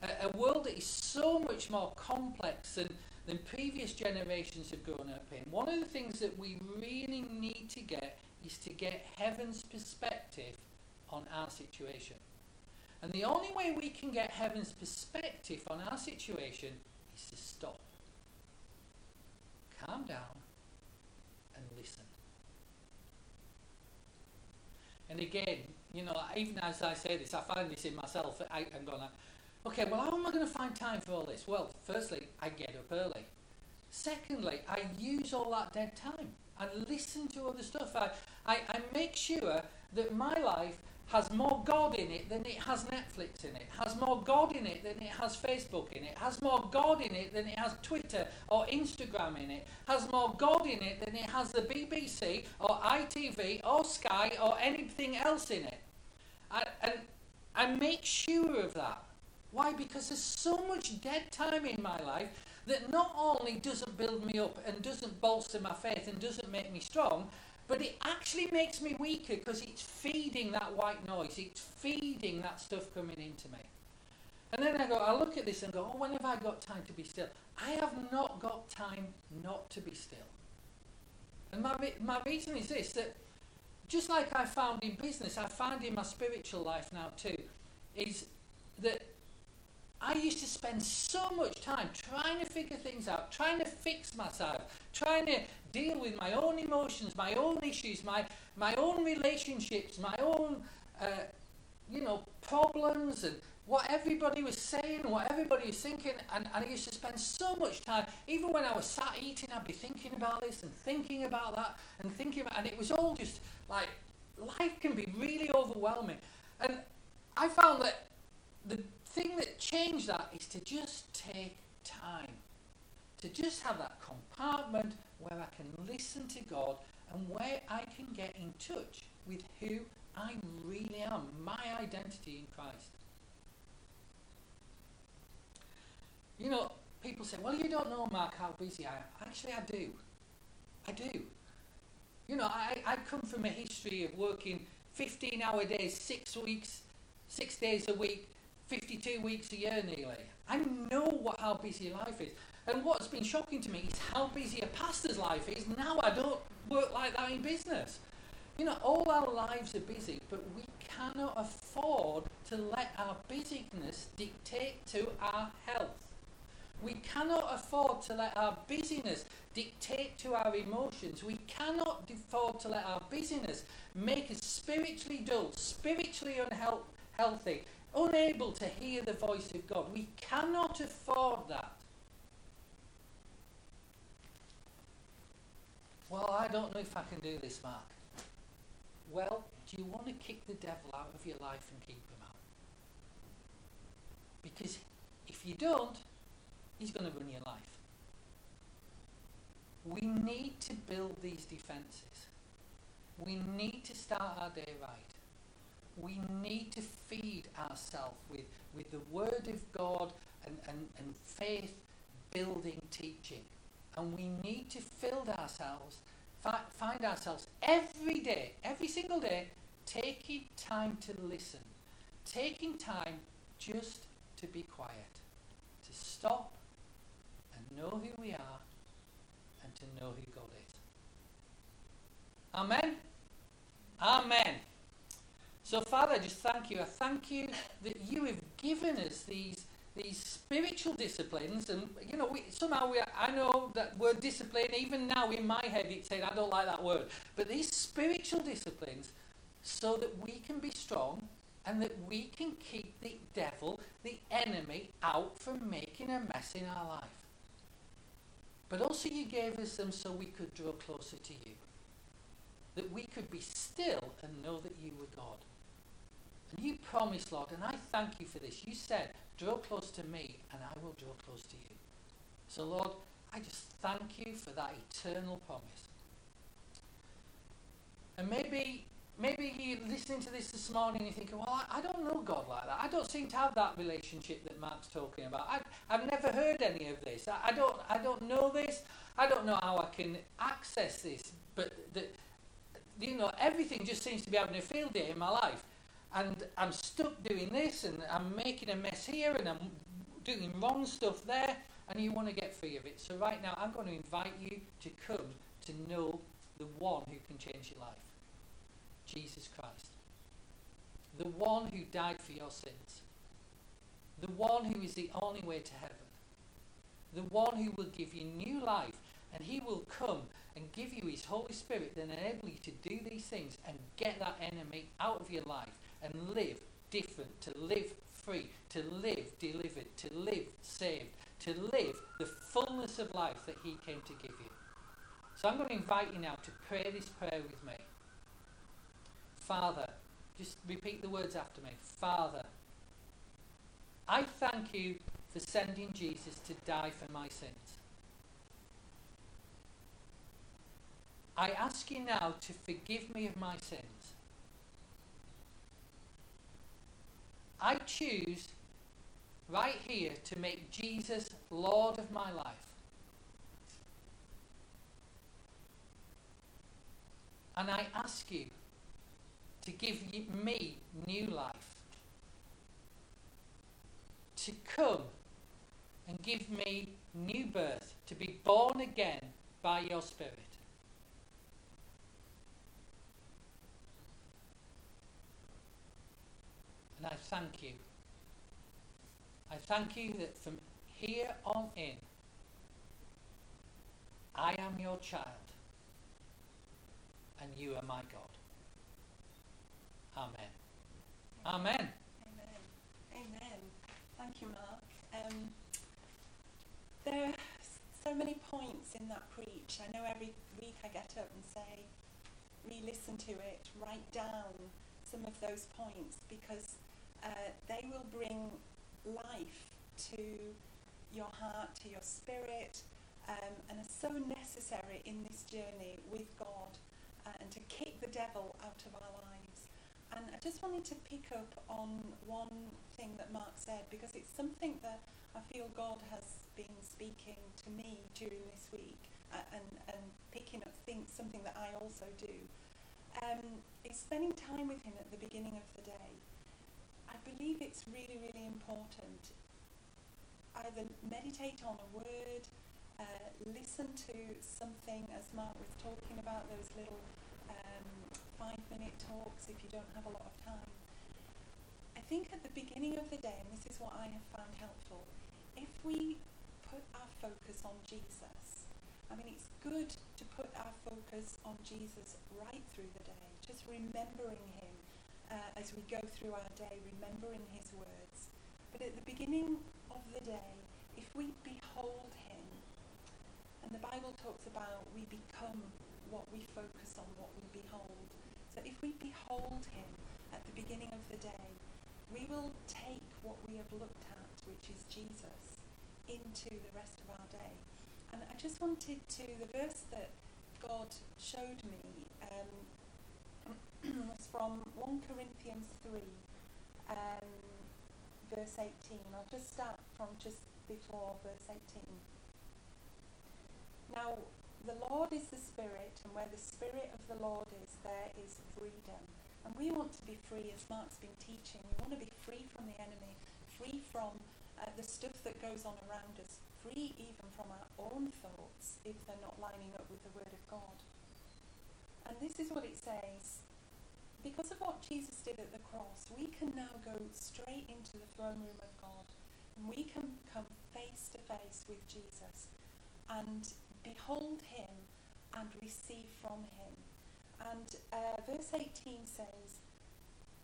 A, a world that is so much more complex than, than previous generations have grown up in. One of the things that we really need to get is to get heaven's perspective on our situation. And the only way we can get heaven's perspective on our situation is to stop, calm down, and listen. And again, you know, even as I say this, I find this in myself. I, I'm going, okay, well, how am I going to find time for all this? Well, firstly, I get up early. Secondly, I use all that dead time. I listen to other stuff. I, I, I make sure that my life has more God in it than it has Netflix in it, has more God in it than it has Facebook in it, has more God in it than it has Twitter or Instagram in it, has more God in it than it has the BBC or ITV or Sky or anything else in it. And I make sure of that. Why? Because there's so much dead time in my life that not only doesn't build me up and doesn't bolster my faith and doesn't make me strong, but it actually makes me weaker because it's feeding that white noise. It's feeding that stuff coming into me. And then I go, I look at this and go, oh, when have I got time to be still? I have not got time not to be still. And my, my reason is this that just like I found in business, I find in my spiritual life now too, is that I used to spend so much time trying to figure things out, trying to fix myself, trying to deal with my own emotions, my own issues, my, my own relationships, my own, uh, you know, problems and what everybody was saying, what everybody was thinking. And, and I used to spend so much time, even when I was sat eating, I'd be thinking about this and thinking about that and thinking about, and it was all just like, life can be really overwhelming. And I found that the thing that changed that is to just take time. To just have that compartment where I can listen to God and where I can get in touch with who I really am, my identity in Christ. You know, people say, well, you don't know, Mark, how busy I am. Actually, I do. I do. You know, I, I come from a history of working 15 hour days, six weeks, six days a week, 52 weeks a year nearly. I know what how busy life is. And what's been shocking to me is how busy a pastor's life is. Now I don't work like that in business. You know, all our lives are busy, but we cannot afford to let our busyness dictate to our health. We cannot afford to let our busyness dictate to our emotions. We cannot afford to let our busyness make us spiritually dull, spiritually unhealthy, unable to hear the voice of God. We cannot afford that. Well, I don't know if I can do this, Mark. Well, do you want to kick the devil out of your life and keep him out? Because if you don't, he's going to run your life. We need to build these defences. We need to start our day right we need to feed ourselves with, with the Word of God and, and, and faith building teaching. And we need to fill ourselves, fi- find ourselves every day, every single day, taking time to listen, taking time just to be quiet, to stop and know who we are and to know who God is. Amen. Amen. So, Father, I just thank you. I thank you that you have given us these these spiritual disciplines, and you know, we, somehow we, I know that word discipline, even now in my head, it's saying I don't like that word, but these spiritual disciplines, so that we can be strong and that we can keep the devil, the enemy, out from making a mess in our life. But also, you gave us them so we could draw closer to you, that we could be still and know that you were God. And you promised, Lord, and I thank you for this. You said, draw close to me and I will draw close to you. So, Lord, I just thank you for that eternal promise. And maybe maybe you're listening to this this morning and you're thinking, well, I, I, don't know God like that. I don't seem to have that relationship that Mark's talking about. I've, I've never heard any of this. I, I, don't, I don't know this. I don't know how I can access this. But, the, you know, everything just seems to be having a field day in my life and I'm stuck doing this and I'm making a mess here and I'm doing wrong stuff there and you want to get free of it. So right now I'm going to invite you to come to know the one who can change your life. Jesus Christ. The one who died for your sins. The one who is the only way to heaven. The one who will give you new life and he will come and give you his Holy Spirit and enable you to do these things and get that enemy out of your life and live different, to live free, to live delivered, to live saved, to live the fullness of life that He came to give you. So I'm going to invite you now to pray this prayer with me. Father, Just repeat the words after me. Father, I thank you for sending Jesus to die for my sins. I ask you now to forgive me of my sins. I choose right here to make Jesus Lord of my life. And I ask you to give me new life. To come and give me new birth, to be born again by your Spirit. And I thank you. I thank you that from here on in, I am your child and you are my God. Amen. Amen. Amen. Amen. Thank you, Mark. Um, there are so many points in that preach. I know every week I get up and say, re listen to it, write down some of those points because uh, they will bring life to your heart, to your spirit, um, and are so necessary in this journey with God uh, and to kick the devil out of our lives. And I just wanted to pick up on one thing that Mark said because it's something that I feel God has been speaking to me during this week uh, and, and picking up things, something that I also do. Um, spending time with Him at the beginning of the day. I believe it's really, really important. Either meditate on a word, uh, listen to something, as Mark was talking about, those little um, five minute talks if you don't have a lot of time. I think at the beginning of the day, and this is what I have found helpful, if we put our focus on Jesus, I mean, it's good to put our focus on Jesus right through the day, just remembering him uh, as we go through our day, remembering his words. But at the beginning of the day, if we behold him, and the Bible talks about we become what we focus on, what we behold. So if we behold him at the beginning of the day, we will take what we have looked at, which is Jesus, into the rest of our day. And I just wanted to, the verse that God showed me um, was from 1 Corinthians 3, um, verse 18. I'll just start from just before verse 18. Now, the Lord is the Spirit, and where the Spirit of the Lord is, there is freedom. And we want to be free, as Mark's been teaching. We want to be free from the enemy, free from stuff that goes on around us, free even from our own thoughts if they're not lining up with the Word of God. And this is what it says. Because of what Jesus did at the cross, we can now go straight into the throne room of God. And we can come face to face with Jesus and behold him and receive from him. And uh, verse 18 says,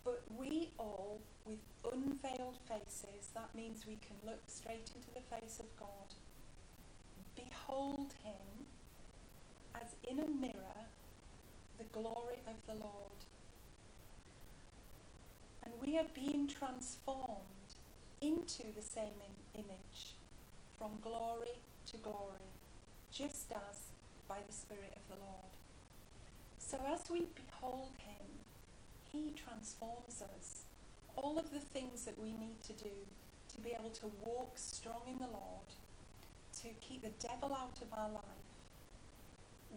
But we all, with unveiled faces, that means we can look straight into the face of God, behold him as in a mirror the glory of the Lord. And we are being transformed into the same Im- image, from glory to glory just as by the Spirit of the Lord. So as we behold him, he transforms us. All of the things that we need to do to be able to walk strong in the Lord, to keep the devil out of our life,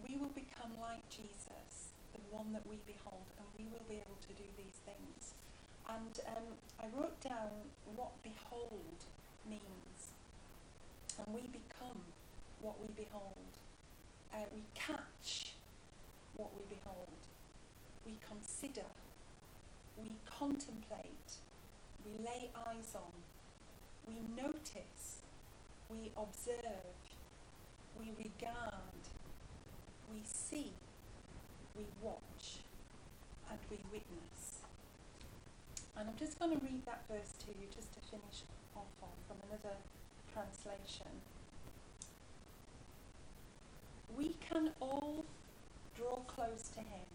we will become like Jesus, the one that we behold, and we will be able to do these things. And um, I wrote down what behold means. And we become what we behold. Uh, we catch what we behold. We consider. We contemplate. We lay eyes on. We notice. We observe. We regard. We see. We watch. And we witness. And I'm just going to read that verse to you just to finish off on from another translation we can all draw close to Him.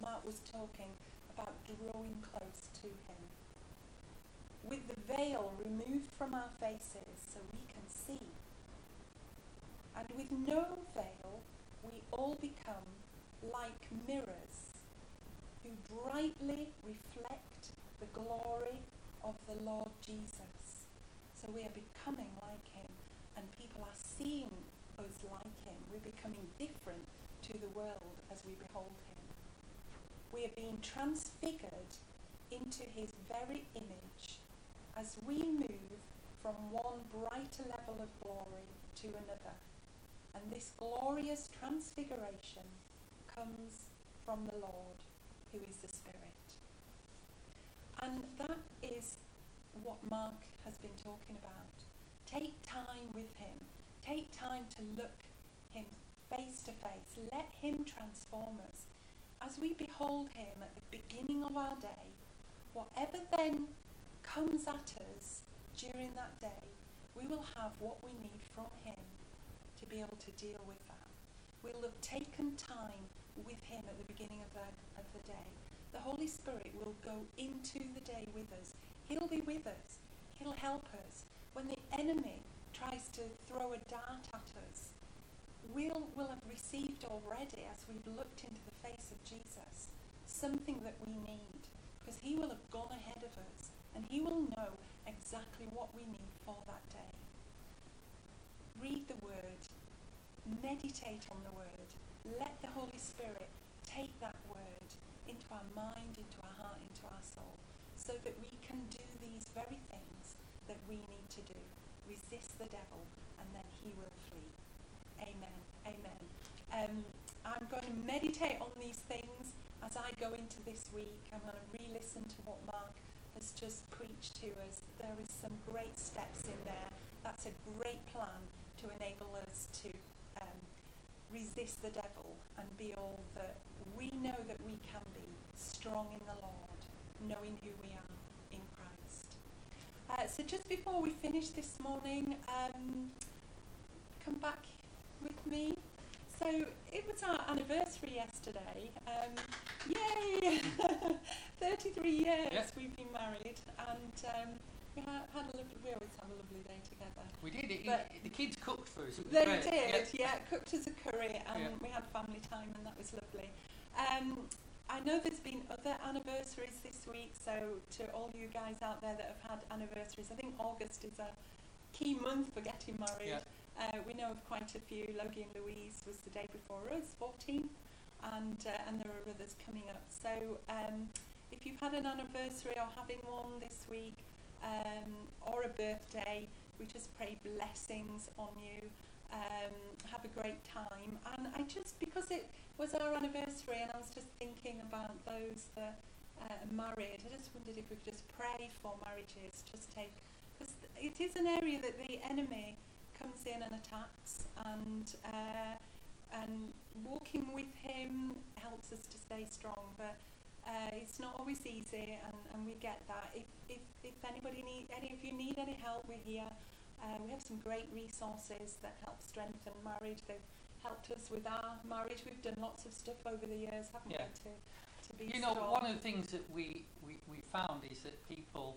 Mark was talking about drawing close to Him. With the veil removed from our faces so we can see. And with no veil, we all become like mirrors who brightly reflect the glory of the Lord Jesus. So we are becoming like Him, and people are seeing us like Him. We're becoming different to the world as we behold Him. We are being transfigured into His very image as we move from one brighter level of glory to another. And this glorious transfiguration comes from the Lord, who is the Spirit. And that is what Mark has been talking about. Take time with him. Take time to look him face to face. Let him transform us. As we behold him at the beginning of our day, whatever then comes at us during that day, we will have what we need from him to be able to deal with that. We'll have taken time with him at the beginning of the, of the day. The Holy Spirit will go into the day with us. He'll be with us. He'll help us. When the enemy tries to throw a dart at us, we'll, we'll have received already, as we've looked into the face of Jesus, something that we need. Because he will have gone ahead of us and he will know exactly what we need for that day. Read the word, meditate on the word, let the Holy Spirit take that word into our mind, into our heart, into our soul, so that we can do these very things that we need to do. Resist the devil, and then he will flee. Amen. Amen. Um, I'm going to meditate on these things as I go into this week. I'm going to re-listen to what Mark has just preached to us. There is some great steps in there. That's a great plan to enable us to um, resist the devil and be all that we know that we can be strong in the Lord, knowing who we are in Christ. Uh, so just before we finish this morning, um, come back me. So it was our anniversary yesterday. Um, yay! 33 years Yes. we've been married, and um, we had, had a lovely. We always have a lovely day together. We did it. But- the kids cooked for us. They great. did, Yeah. yeah. Cooked us a curry, and Yeah. we had family time, and that was lovely. Um, I know there's been other anniversaries this week, so to all you guys out there that have had anniversaries, I think August is a key month for getting married. Uh, we know of quite a few. Logie and Louise was the day before us, 14, and uh, and there are others coming up. So um, if you've had an anniversary or having one this week, um, or a birthday, we just pray blessings on you. Um, have a great time, and I just because it was our anniversary, and I was just thinking about those that uh, married. I just wondered if we could just pray for marriages. Just take because it is an area that the enemy comes in and attacks, and uh, and walking with him helps us to stay strong. But uh, it's not always easy, and, and we get that. If, if, if anybody need any of you need any help, we're here. Uh, we have some great resources that help strengthen marriage. They've helped us with our marriage. We've done lots of stuff over the years, haven't Yeah. we, to, to be You know, strong. one of the things that we, we, we found is that people,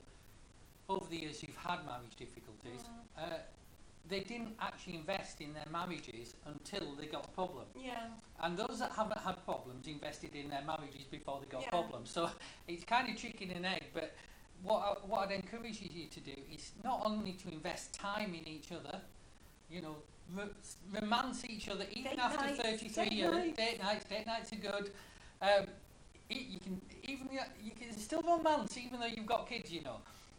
over the years who've had marriage difficulties, Mm. uh, they didn't actually invest in their marriages until they got a problem. Yeah, And those that haven't had problems invested in their marriages before they got Yeah. problems. So it's kind of chicken and egg. But what, I, what I'd encourage you to do is not only to invest time in each other, you know, ro- romance each other even Date after nights, 33 date years. nights. Date nights, date nights are good. Um, it, you can even you can still romance even though you've got kids, you know.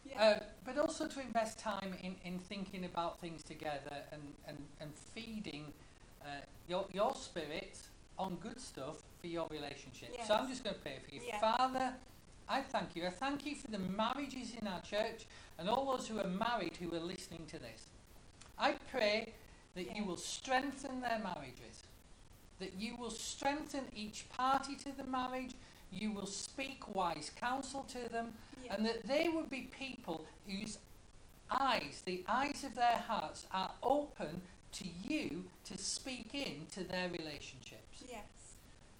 Yeah, Uh, but also to invest time in, in thinking about things together and, and, and feeding uh, your, your spirit on good stuff for your relationship. So I'm just going to pray for you. Yeah. Father, I thank you. I thank you for the marriages in our church and all those who are married who are listening to this. I pray that you will strengthen their marriages, that you will strengthen each party to the marriage, you will speak wise counsel to them, yeah. and that they would be people whose eyes, the eyes of their hearts, are open to you to speak into their relationships. yes.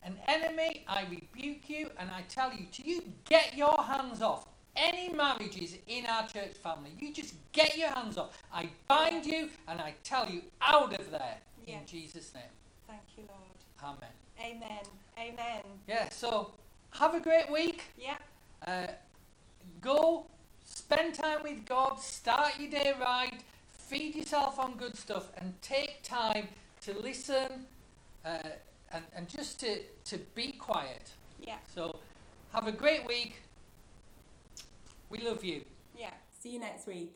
An enemy, I rebuke you and I tell you to you, get your hands off. Any marriages in our church family, you just get your hands off. I bind you and I tell you out of there. In Jesus' name. Thank you, Lord. Amen. Amen. Amen. Yeah, so have a great week. Yeah. Uh, go, spend time with God, start your day right, feed yourself on good stuff, and take time to listen uh, and, and just to, to be quiet. Yeah. So, have a great week. We love you. Yeah. See you next week.